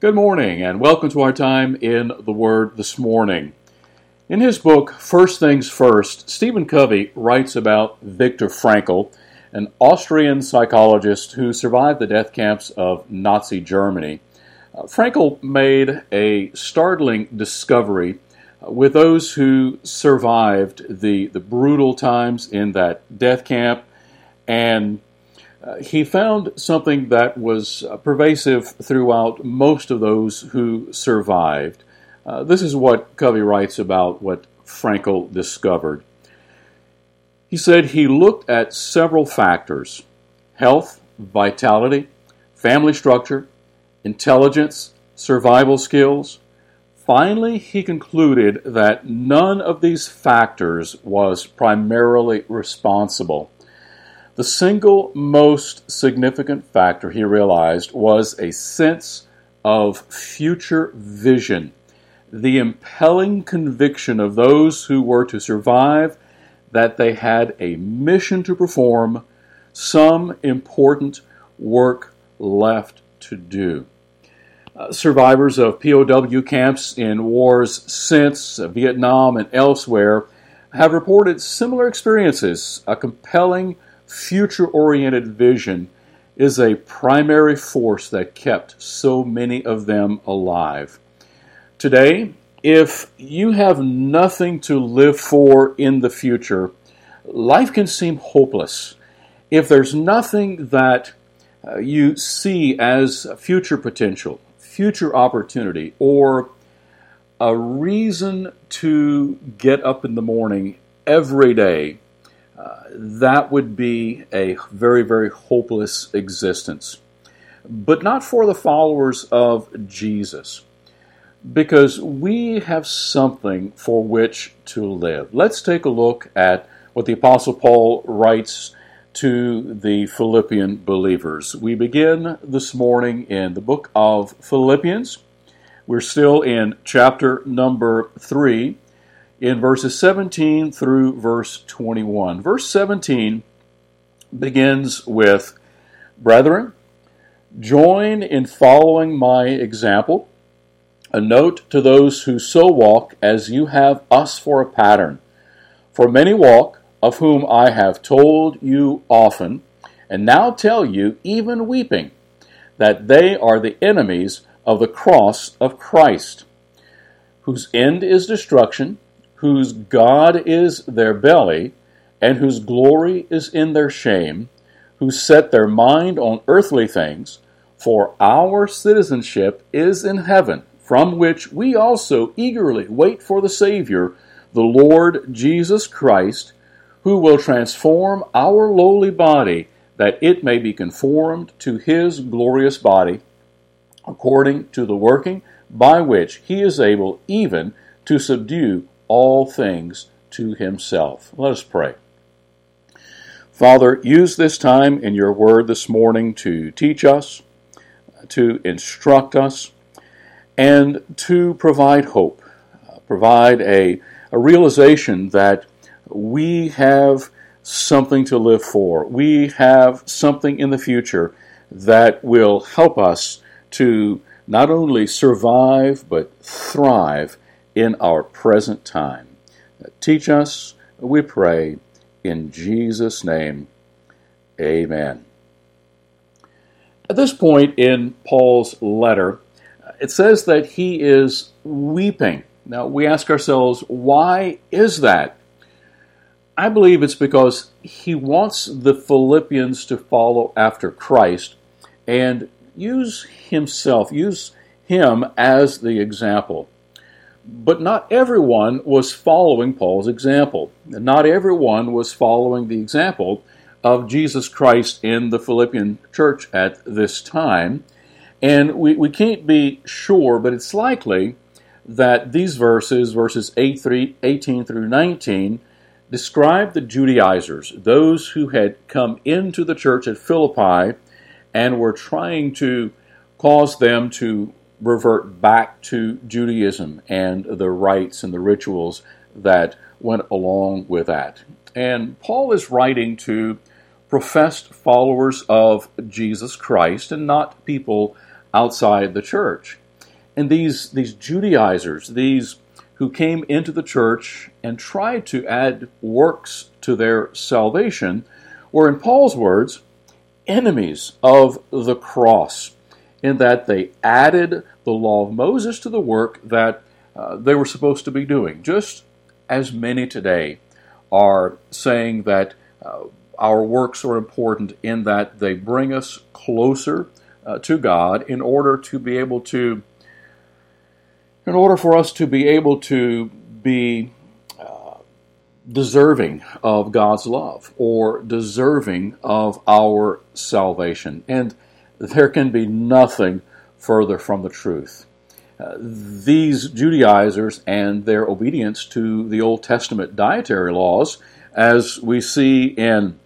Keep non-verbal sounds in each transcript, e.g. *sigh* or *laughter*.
Good morning, and welcome to our time in the Word this morning. In his book, First Things First, Stephen Covey writes about Viktor Frankl, an Austrian psychologist who survived the death camps of Nazi Germany. Uh, Frankl made a startling discovery uh, with those who survived the, the brutal times in that death camp and uh, he found something that was uh, pervasive throughout most of those who survived. Uh, this is what Covey writes about what Frankl discovered. He said he looked at several factors health, vitality, family structure, intelligence, survival skills. Finally, he concluded that none of these factors was primarily responsible the single most significant factor he realized was a sense of future vision, the impelling conviction of those who were to survive that they had a mission to perform, some important work left to do. Uh, survivors of POW camps in wars since uh, Vietnam and elsewhere have reported similar experiences, a compelling future oriented vision is a primary force that kept so many of them alive. Today, if you have nothing to live for in the future, life can seem hopeless. If there's nothing that uh, you see as future potential, future opportunity, or a reason to get up in the morning every day that would be a very, very hopeless existence. But not for the followers of Jesus, because we have something for which to live. Let's take a look at what the Apostle Paul writes to the Philippian believers. We begin this morning in the book of Philippians. We're still in chapter number 3 in verses 17 through verse 21. Verse 17 begins with Brethren, join in following my example. A note to those who so walk as you have us for a pattern. For many walk, of whom I have told you often, and now tell you, even weeping, that they are the enemies of the cross of Christ, whose end is destruction whose God is their belly, and whose glory is in their shame, who set their mind on earthly things, for our citizenship is in heaven, from which we also eagerly wait for the Savior, the Lord Jesus Christ, who will transform our lowly body that it may be conformed to his glorious body, according to the working by which he is able even to subdue all things to himself. Let us pray. Father, use this time in your word this morning to teach us, to instruct us, and to provide hope, provide a, a realization that we have something to live for. We have something in the future that will help us to not only survive but thrive in our present time. Teach us, we pray, in Jesus' name. Amen. At this point in Paul's letter, it says that he is weeping. Now, we ask ourselves, why is that? I believe it's because he wants the Philippians to follow after Christ and use himself, use him as the example. But not everyone was following Paul's example. Not everyone was following the example of Jesus Christ in the Philippian church at this time. And we, we can't be sure, but it's likely that these verses, verses 8 through, 18 through 19, describe the Judaizers, those who had come into the church at Philippi and were trying to cause them to revert back to Judaism and the rites and the rituals that went along with that. And Paul is writing to professed followers of Jesus Christ and not people outside the church. and these, these Judaizers, these who came into the church and tried to add works to their salvation, were, in Paul's words, enemies of the cross, in that they added the law of Moses to the work that uh, they were supposed to be doing, just as many today are saying that uh, our works are important in that they bring us closer uh, to God in order to be able to, in order for us to be able to be uh, deserving of God's love or deserving of our salvation. And there can be nothing further from the truth. Uh, these Judaizers and their obedience to the Old Testament dietary laws, as we see in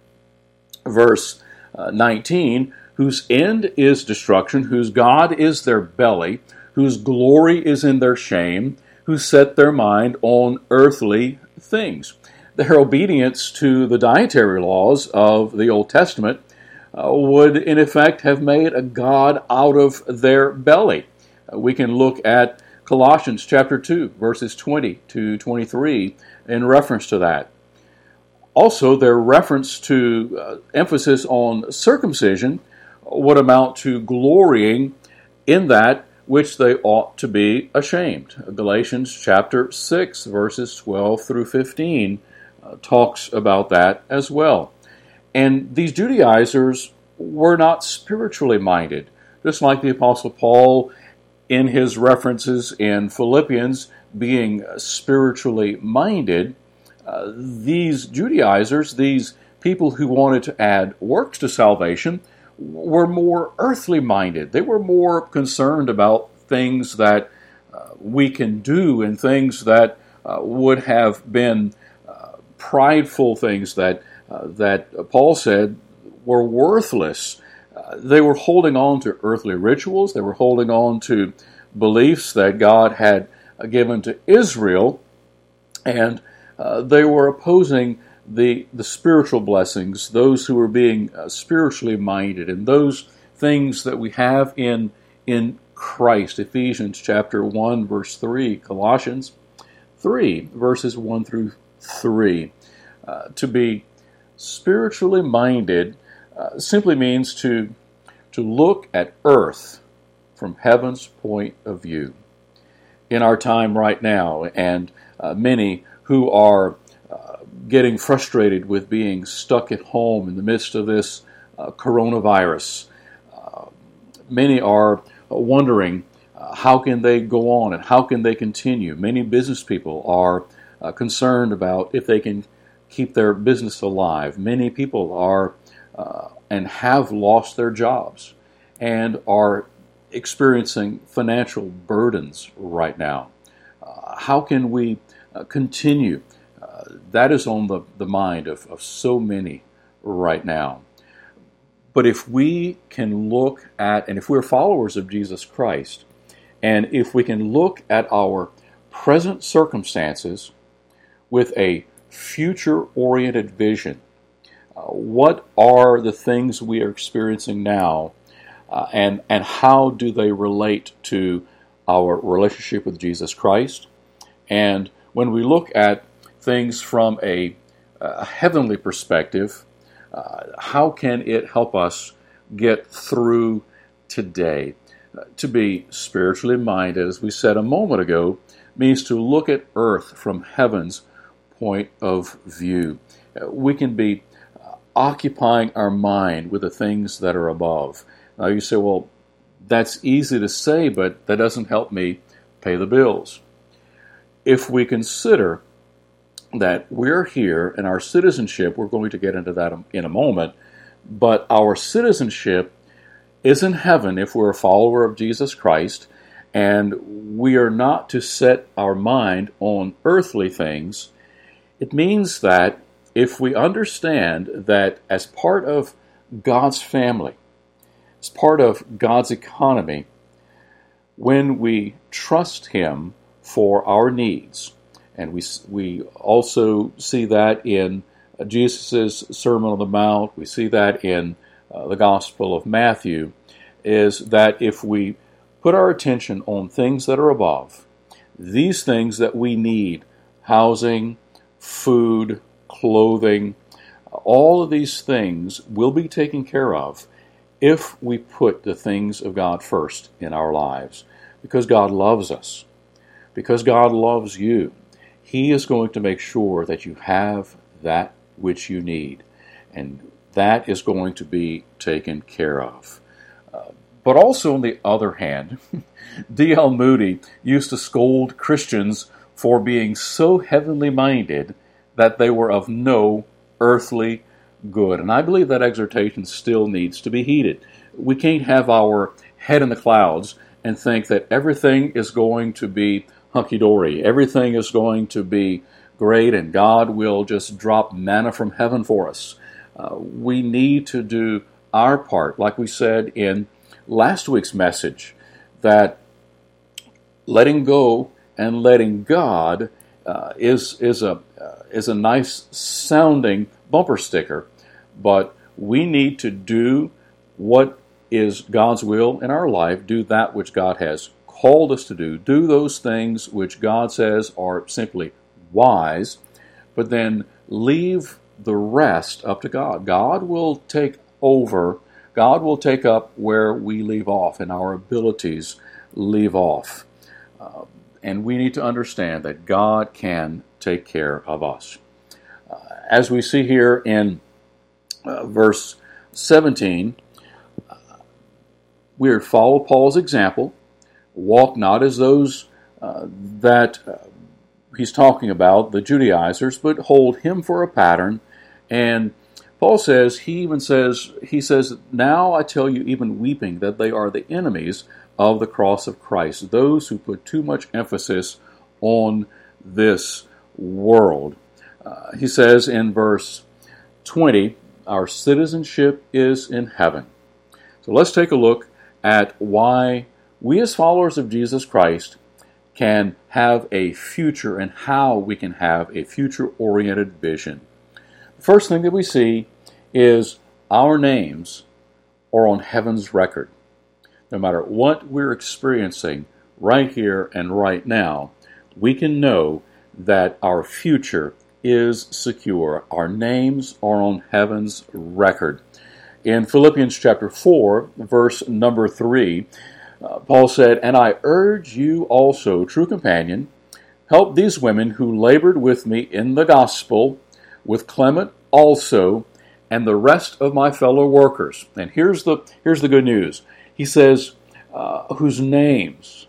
verse uh, 19, whose end is destruction, whose God is their belly, whose glory is in their shame, who set their mind on earthly things. Their obedience to the dietary laws of the Old Testament uh, would, in effect, have made a God out of their belly. Uh, we can look at Colossians chapter 2, verses 20 to 23, in reference to that. Also, their reference to uh, emphasis on circumcision would amount to glorying in that which they ought to be ashamed. Galatians chapter 6, verses 12 through 15, uh, talks about that as well. And these Judaizers were not spiritually minded, just like the Apostle Paul in his references in Philippians being spiritually minded. Uh, these Judaizers, these people who wanted to add works to salvation, were more earthly minded. They were more concerned about things that uh, we can do and things that uh, would have been uh, prideful things that uh, that Paul said were worthless. Uh, they were holding on to earthly rituals. They were holding on to beliefs that God had given to Israel, and uh, they were opposing the the spiritual blessings, those who were being uh, spiritually minded, and those things that we have in in Christ. Ephesians chapter one verse three, Colossians three verses one through three. Uh, to be spiritually minded uh, simply means to, to look at earth from heaven's point of view. In our time right now, and uh, many who are uh, getting frustrated with being stuck at home in the midst of this uh, coronavirus, uh, many are wondering how can they go on and how can they continue. Many business people are concerned about if they can keep their business alive. Many people are uh, and have lost their jobs and are experiencing financial burdens right now. Uh, how can we uh, continue? Uh, that is on the, the mind of, of so many right now. But if we can look at, and if we're followers of Jesus Christ, and if we can look at our present circumstances with a future oriented vision. Uh, what are the things we are experiencing now, uh, and, and how do they relate to our relationship with Jesus Christ? And when we look at things from a, a heavenly perspective, uh, how can it help us get through today? Uh, to be spiritually minded, as we said a moment ago, means to look at earth from heaven's point of view. Uh, we can be occupying our mind with the things that are above. Now you say, well, that's easy to say, but that doesn't help me pay the bills. If we consider that we're here and our citizenship, we're going to get into that in a moment, but our citizenship is in heaven if we're a follower of Jesus Christ, and we are not to set our mind on earthly things it means that if we understand that as part of God's family, as part of God's economy, when we trust Him for our needs, and we, we also see that in Jesus' Sermon on the Mount, we see that in uh, the Gospel of Matthew, is that if we put our attention on things that are above, these things that we need housing, food, clothing, all of these things will be taken care of if we put the things of God first in our lives. Because God loves us, because God loves you, He is going to make sure that you have that which you need. And that is going to be taken care of. Uh, but also, on the other hand, *laughs* D.L. Moody used to scold Christians for being so heavenly minded that they were of no earthly good. And I believe that exhortation still needs to be heeded. We can't have our head in the clouds and think that everything is going to be hunky dory, everything is going to be great, and God will just drop manna from heaven for us. Uh, we need to do our part, like we said in last week's message, that letting go and letting God uh, is is a uh, is a nice sounding bumper sticker, but we need to do what is God's will in our life, do that which God has called us to do, do those things which God says are simply wise, but then leave the rest up to God. God will take over, God will take up where we leave off and our abilities leave off. Uh, and we need to understand that God can take care of us. Uh, as we see here in uh, verse 17, uh, we are to follow Paul's example, walk not as those uh, that uh, he's talking about, the Judaizers, but hold him for a pattern. And Paul says, he even says, he says, Now I tell you, even weeping, that they are the enemies of the cross of Christ, those who put too much emphasis on this world. Uh, he says in verse 20, Our citizenship is in heaven. So let's take a look at why we, as followers of Jesus Christ, can have a future and how we can have a future oriented vision. First thing that we see is our names are on heaven's record no matter what we're experiencing right here and right now, we can know that our future is secure. Our names are on heaven's record. In Philippians chapter 4, verse number 3, uh, Paul said, And I urge you also, true companion, help these women who labored with me in the gospel, with Clement also, and the rest of my fellow workers. And here's the, here's the good news he says, uh, whose names,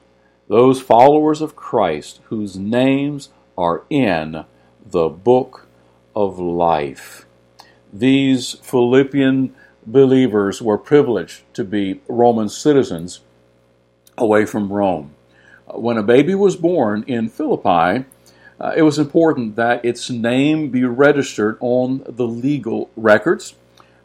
those followers of Christ, whose names are in the book of life. These Philippian believers were privileged to be Roman citizens away from Rome. Uh, when a baby was born in Philippi, uh, it was important that its name be registered on the legal records.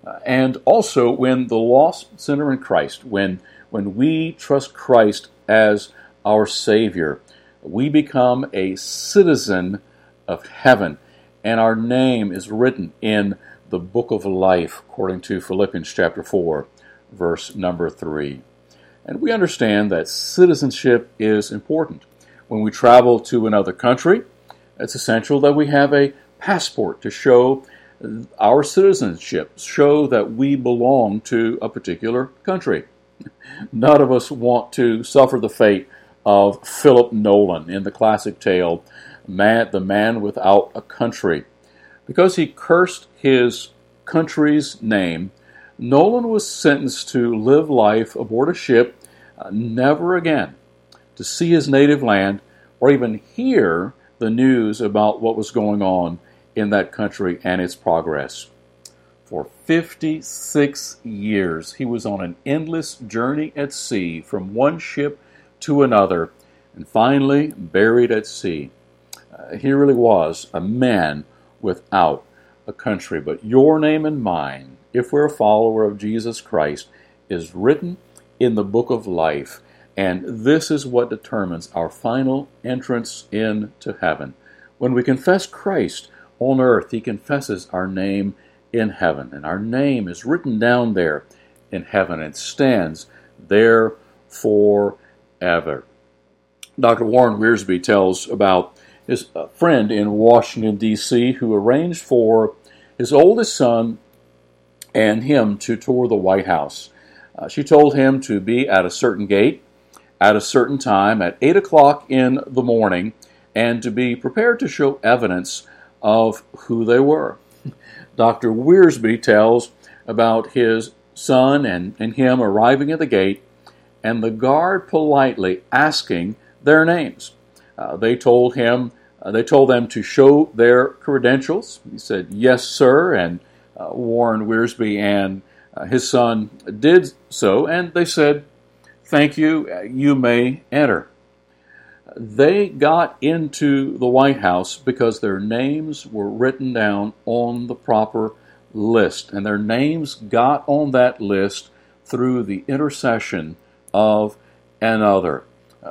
Uh, and also, when the lost sinner in Christ, when, when we trust Christ as our Savior, we become a citizen of heaven, and our name is written in the book of life, according to Philippians chapter 4, verse number 3. And we understand that citizenship is important. When we travel to another country, it's essential that we have a passport to show our citizenship show that we belong to a particular country. None of us want to suffer the fate of Philip Nolan in the classic tale, man, The Man Without a Country. Because he cursed his country's name, Nolan was sentenced to live life aboard a ship, uh, never again to see his native land or even hear the news about what was going on in that country and its progress. For 56 years, he was on an endless journey at sea from one ship to another and finally buried at sea. Uh, he really was a man without a country. But your name and mine, if we're a follower of Jesus Christ, is written in the book of life. And this is what determines our final entrance into heaven. When we confess Christ, on earth, he confesses our name in heaven. And our name is written down there in heaven and stands there forever. Dr. Warren Wiersbe tells about his friend in Washington, D.C., who arranged for his oldest son and him to tour the White House. Uh, she told him to be at a certain gate at a certain time at 8 o'clock in the morning and to be prepared to show evidence of who they were. *laughs* Dr. Wiersbe tells about his son and, and him arriving at the gate and the guard politely asking their names. Uh, they told him, uh, they told them to show their credentials. He said, Yes, sir. And uh, Warren Wiersbe and uh, his son did so, and they said, Thank you, you may enter. They got into the White House because their names were written down on the proper list, and their names got on that list through the intercession of another.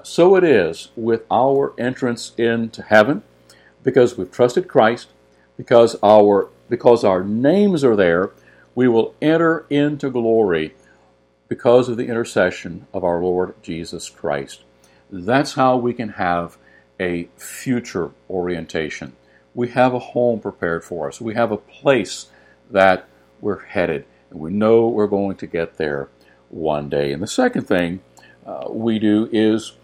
So it is with our entrance into heaven because we've trusted Christ, because our because our names are there, we will enter into glory because of the intercession of our Lord Jesus Christ. That's how we can have a future orientation. We have a home prepared for us. We have a place that we're headed, and we know we're going to get there one day. And the second thing uh, we do is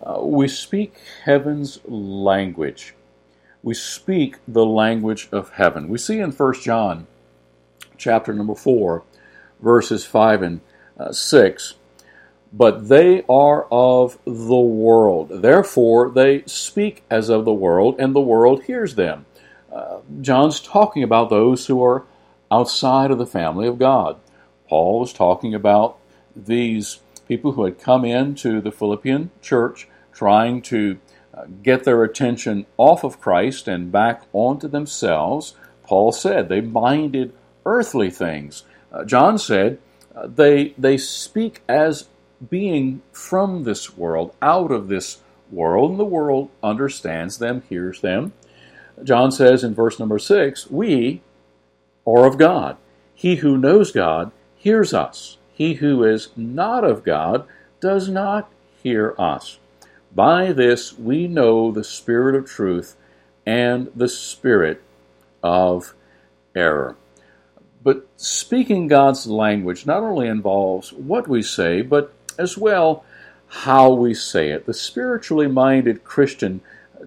uh, we speak heaven's language. We speak the language of heaven. We see in 1 John chapter number 4, verses 5 and 6, but they are of the world. Therefore, they speak as of the world, and the world hears them. Uh, John's talking about those who are outside of the family of God. Paul was talking about these people who had come into the Philippian church trying to uh, get their attention off of Christ and back onto themselves. Paul said they minded earthly things. Uh, John said uh, they, they speak as being from this world, out of this world, and the world understands them, hears them. John says in verse number six, We are of God. He who knows God hears us. He who is not of God does not hear us. By this we know the spirit of truth and the spirit of error. But speaking God's language not only involves what we say, but as well how we say it. The spiritually minded Christian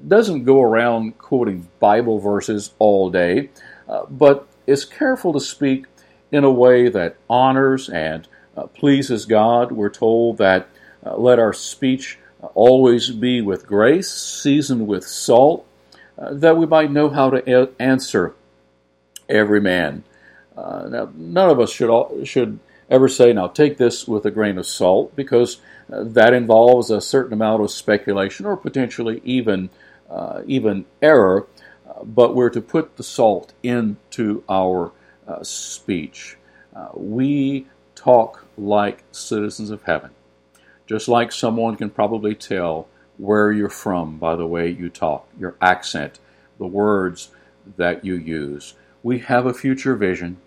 doesn't go around quoting Bible verses all day, uh, but is careful to speak in a way that honors and uh, pleases God. We're told that uh, let our speech always be with grace, seasoned with salt, uh, that we might know how to a- answer every man. Uh, now, none of us should all, should ever say, "Now take this with a grain of salt," because uh, that involves a certain amount of speculation or potentially even uh, even error. Uh, but we're to put the salt into our uh, speech. we talk like citizens of heaven, just like someone can probably tell where you're from by the way you talk, your accent, the words that you use. We have a future vision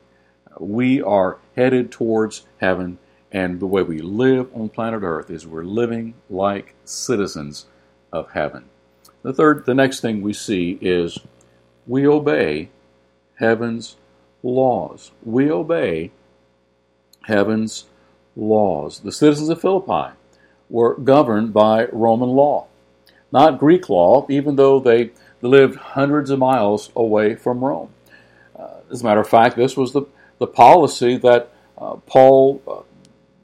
we are headed towards heaven, and the way we live on planet Earth is we're living like citizens of heaven. The third, the next thing we see is we obey heaven's laws. We obey heaven's laws. The citizens of Philippi were governed by Roman law, not Greek law, even though they lived hundreds of miles away from Rome. Uh, as a matter of fact, this was the the policy that uh, Paul uh,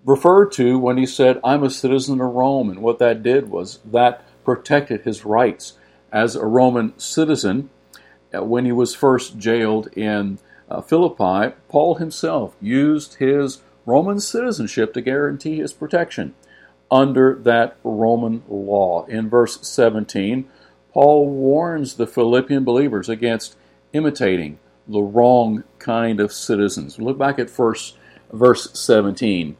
referred to when he said, I'm a citizen of Rome. And what that did was that protected his rights as a Roman citizen. Uh, when he was first jailed in uh, Philippi, Paul himself used his Roman citizenship to guarantee his protection under that Roman law. In verse 17, Paul warns the Philippian believers against imitating the wrong kind of citizens. Look back at first verse 17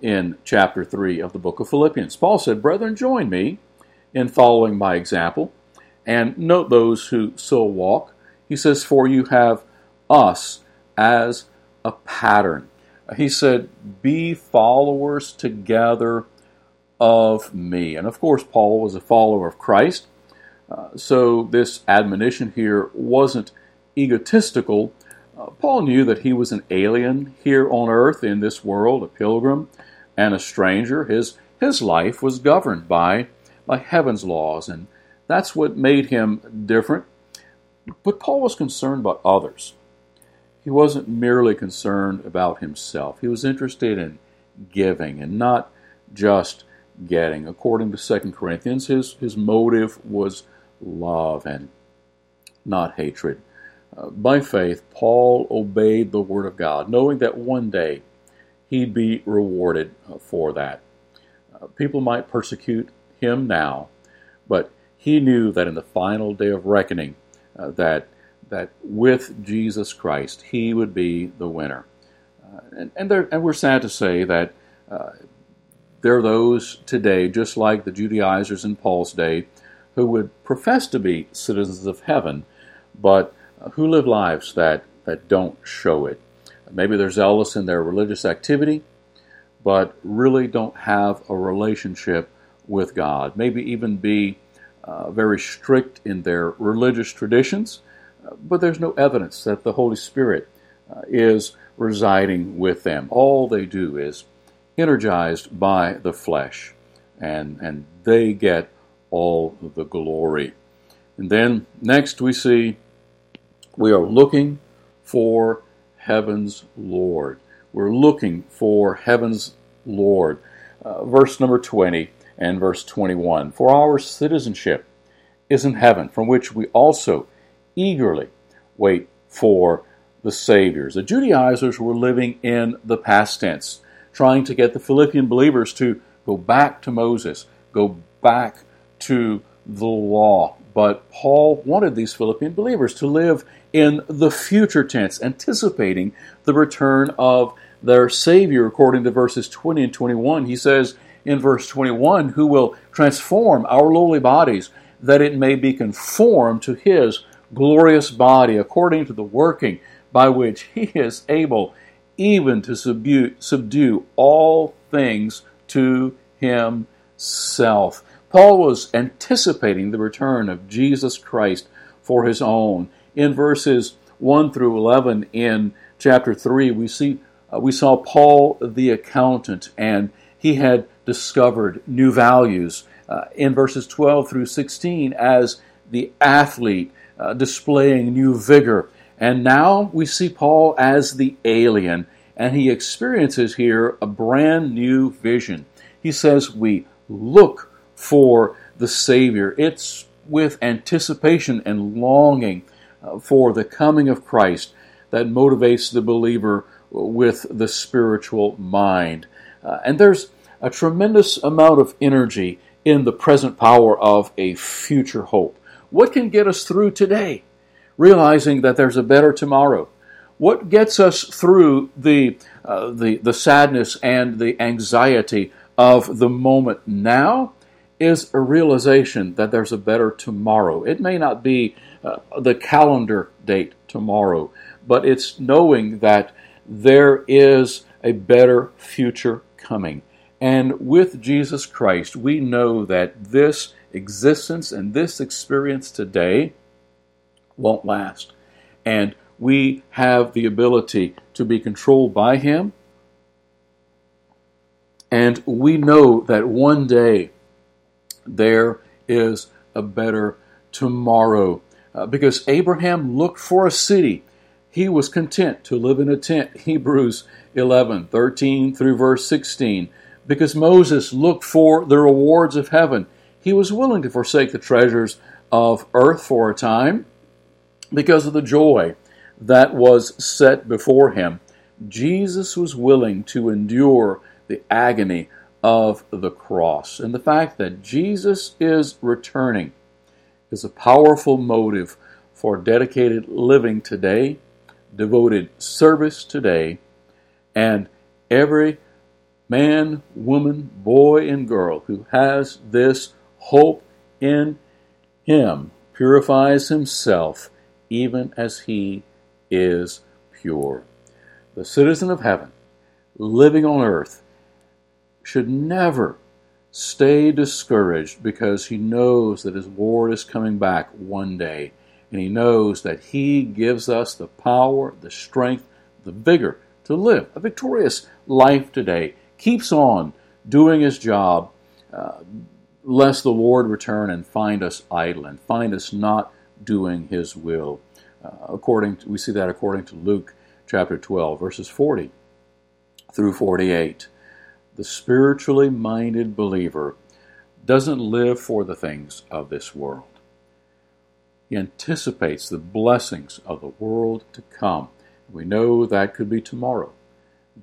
in chapter 3 of the book of Philippians. Paul said, Brethren, join me in following my example, and note those who so walk. He says, For you have us as a pattern. He said, Be followers together of me. And of course, Paul was a follower of Christ. Uh, so this admonition here wasn't egotistical. Uh, Paul knew that he was an alien here on earth in this world, a pilgrim and a stranger. His, his life was governed by, by heaven's laws, and that's what made him different. But Paul was concerned about others. He wasn't merely concerned about himself. He was interested in giving and not just getting. According to 2 Corinthians, his, his motive was love and not hatred. By faith, Paul obeyed the Word of God, knowing that one day he'd be rewarded for that. Uh, people might persecute him now, but he knew that in the final day of reckoning, uh, that that with Jesus Christ, he would be the winner. Uh, and, and, there, and, we're sad to say that uh, there are those today, just like the Judaizers in Paul's day, who would profess to be citizens of heaven, but who live lives that, that don't show it. Maybe they're zealous in their religious activity, but really don't have a relationship with God. Maybe even be uh, very strict in their religious traditions, uh, but there's no evidence that the Holy Spirit uh, is residing with them. All they do is energized by the flesh, and, and they get all the glory. And then next we see we are looking for heaven's Lord. We're looking for heaven's Lord. Uh, verse number 20 and verse 21. For our citizenship is in heaven, from which we also eagerly wait for the Saviors. The Judaizers were living in the past tense, trying to get the Philippian believers to go back to Moses, go back to the law. But Paul wanted these Philippian believers to live in the future tense, anticipating the return of their Savior, according to verses 20 and 21. He says in verse 21, Who will transform our lowly bodies, that it may be conformed to His glorious body, according to the working by which He is able even to subdue, subdue all things to Himself. Paul was anticipating the return of Jesus Christ for his own. In verses 1 through 11 in chapter 3, we see uh, we saw Paul the accountant and he had discovered new values. Uh, in verses 12 through 16 as the athlete uh, displaying new vigor. And now we see Paul as the alien, and he experiences here a brand new vision. He says, We look for the Savior. It's with anticipation and longing for the coming of Christ that motivates the believer with the spiritual mind. Uh, and there's a tremendous amount of energy in the present power of a future hope. What can get us through today? Realizing that there's a better tomorrow. What gets us through the, uh, the, the sadness and the anxiety of the moment now? is a realization that there's a better tomorrow. It may not be uh, the calendar date tomorrow, but it's knowing that there is a better future coming. And with Jesus Christ, we know that this existence and this experience today won't last. And we have the ability to be controlled by Him. And we know that one day there is a better tomorrow. Uh, because Abraham looked for a city. He was content to live in a tent. *laughs* Hebrews 11, 13 through verse 16. Because Moses looked for the rewards of heaven. He was willing to forsake the treasures of earth for a time because of the joy that was set before him. Jesus was willing to endure the agony of the cross. And the fact that Jesus is returning is a powerful motive for dedicated living today, devoted service today, and every man, woman, boy, and girl who has this hope in him purifies himself even as he is pure. The citizen of heaven, living on earth, should never stay discouraged because he knows that his Lord is coming back one day. And he knows that he gives us the power, the strength, the vigor to live a victorious life today. Keeps on doing his job, uh, lest the Lord return and find us idle and find us not doing his will. Uh, according to, we see that according to Luke chapter 12, verses 40 through 48. The spiritually minded believer doesn't live for the things of this world. He anticipates the blessings of the world to come. We know that could be tomorrow.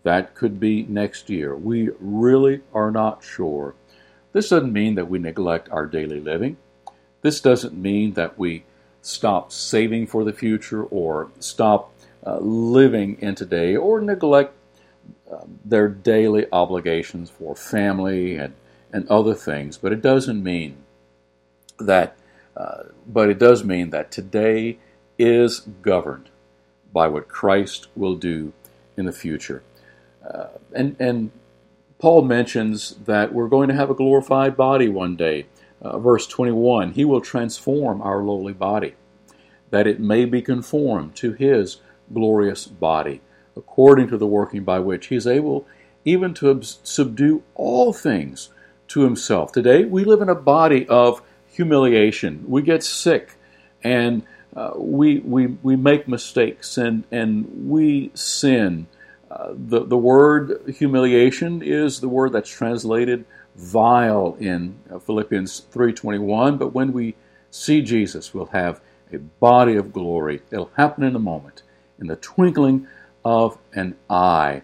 That could be next year. We really are not sure. This doesn't mean that we neglect our daily living. This doesn't mean that we stop saving for the future or stop uh, living in today or neglect uh, their daily obligations for family and, and other things. But it doesn't mean that, uh, but it does mean that today is governed by what Christ will do in the future. Uh, and, and Paul mentions that we're going to have a glorified body one day. Uh, verse 21 He will transform our lowly body, that it may be conformed to His glorious body, according to the working by which He is able even to subdue all things to Himself. Today, we live in a body of humiliation. We get sick and uh, we, we, we make mistakes and, and we sin uh, the, the word humiliation is the word that's translated vile in uh, Philippians 3.21, but when we see Jesus, we'll have a body of glory. It'll happen in a moment, in the twinkling of an eye.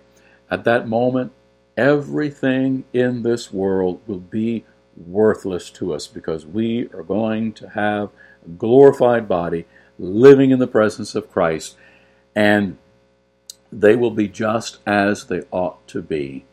At that moment, everything in this world will be worthless to us because we are going to have a glorified body living in the presence of Christ. And they will be just as they ought to be.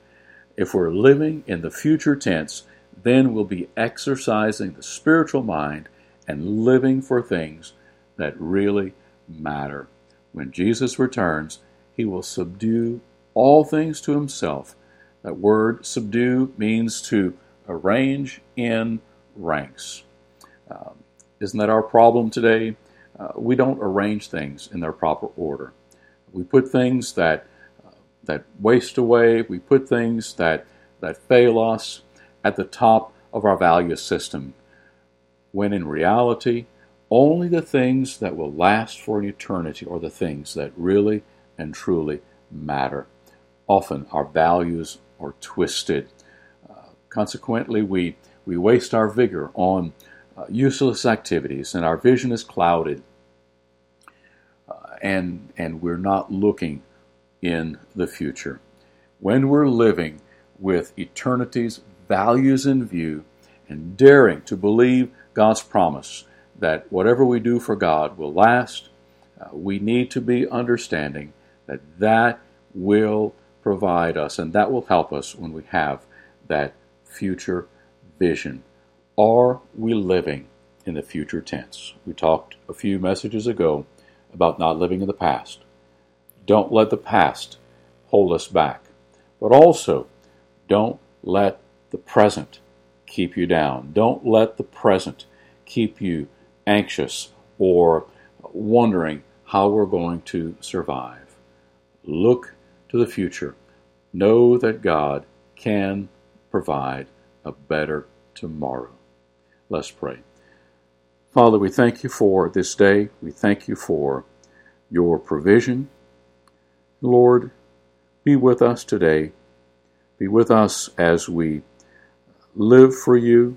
If we're living in the future tense, then we'll be exercising the spiritual mind and living for things that really matter. When Jesus returns, he will subdue all things to himself. That word subdue means to arrange in ranks. Um, isn't that our problem today? Uh, we don't arrange things in their proper order. We put things that uh, that waste away. We put things that that fail us at the top of our value system. When in reality, only the things that will last for an eternity are the things that really and truly matter. Often our values are twisted. Uh, consequently, we, we waste our vigor on uh, useless activities and our vision is clouded and, and we're not looking in the future. When we're living with eternity's values in view and daring to believe God's promise that whatever we do for God will last, uh, we need to be understanding that that will provide us and that will help us when we have that future vision. Are we living in the future tense? We talked a few messages ago about not living in the past. Don't let the past hold us back. But also, don't let the present keep you down. Don't let the present keep you anxious or wondering how we're going to survive. Look to the future. Know that God can provide a better tomorrow. Let's pray. Father, we thank you for this day. We thank you for your provision. Lord, be with us today. Be with us as we live for you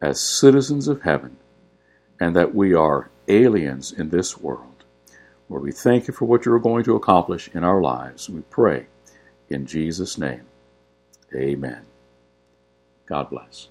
as citizens of heaven and that we are aliens in this world. Lord, we thank you for what you're going to accomplish in our lives. We pray in Jesus' name. Amen. God bless.